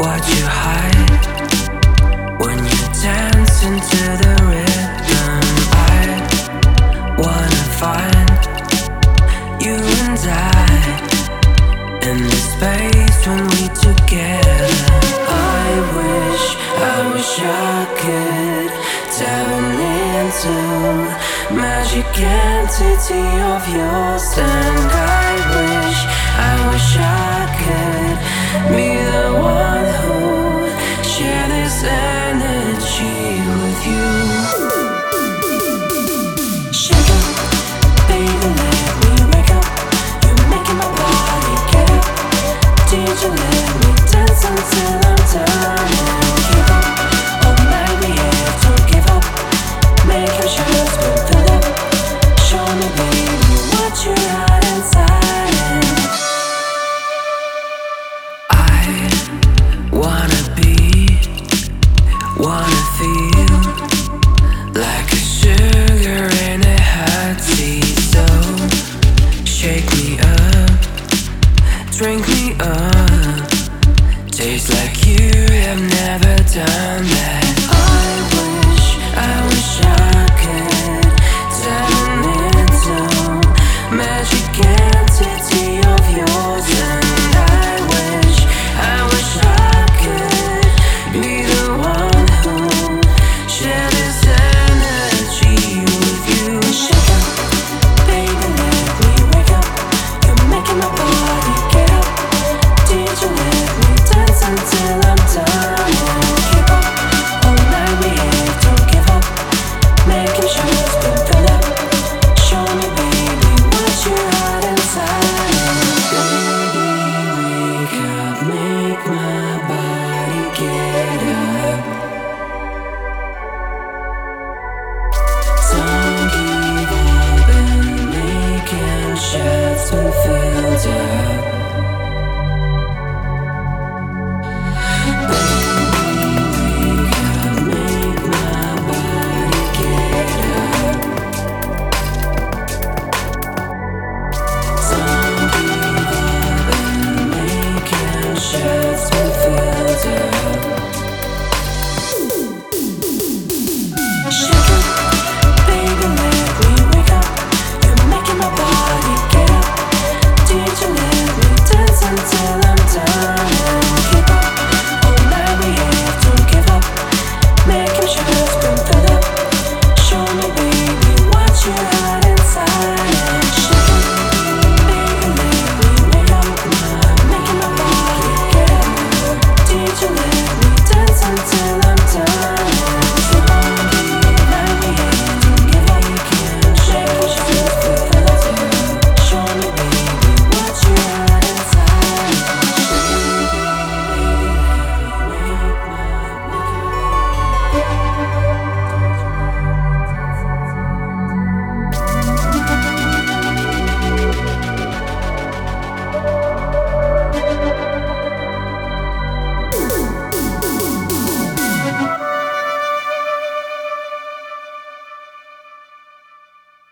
what you hide? When you dance into the together. I wish, I wish I could tap into magic entity of yours, and I wish, I wish I could be the one like you have never done that. so fade.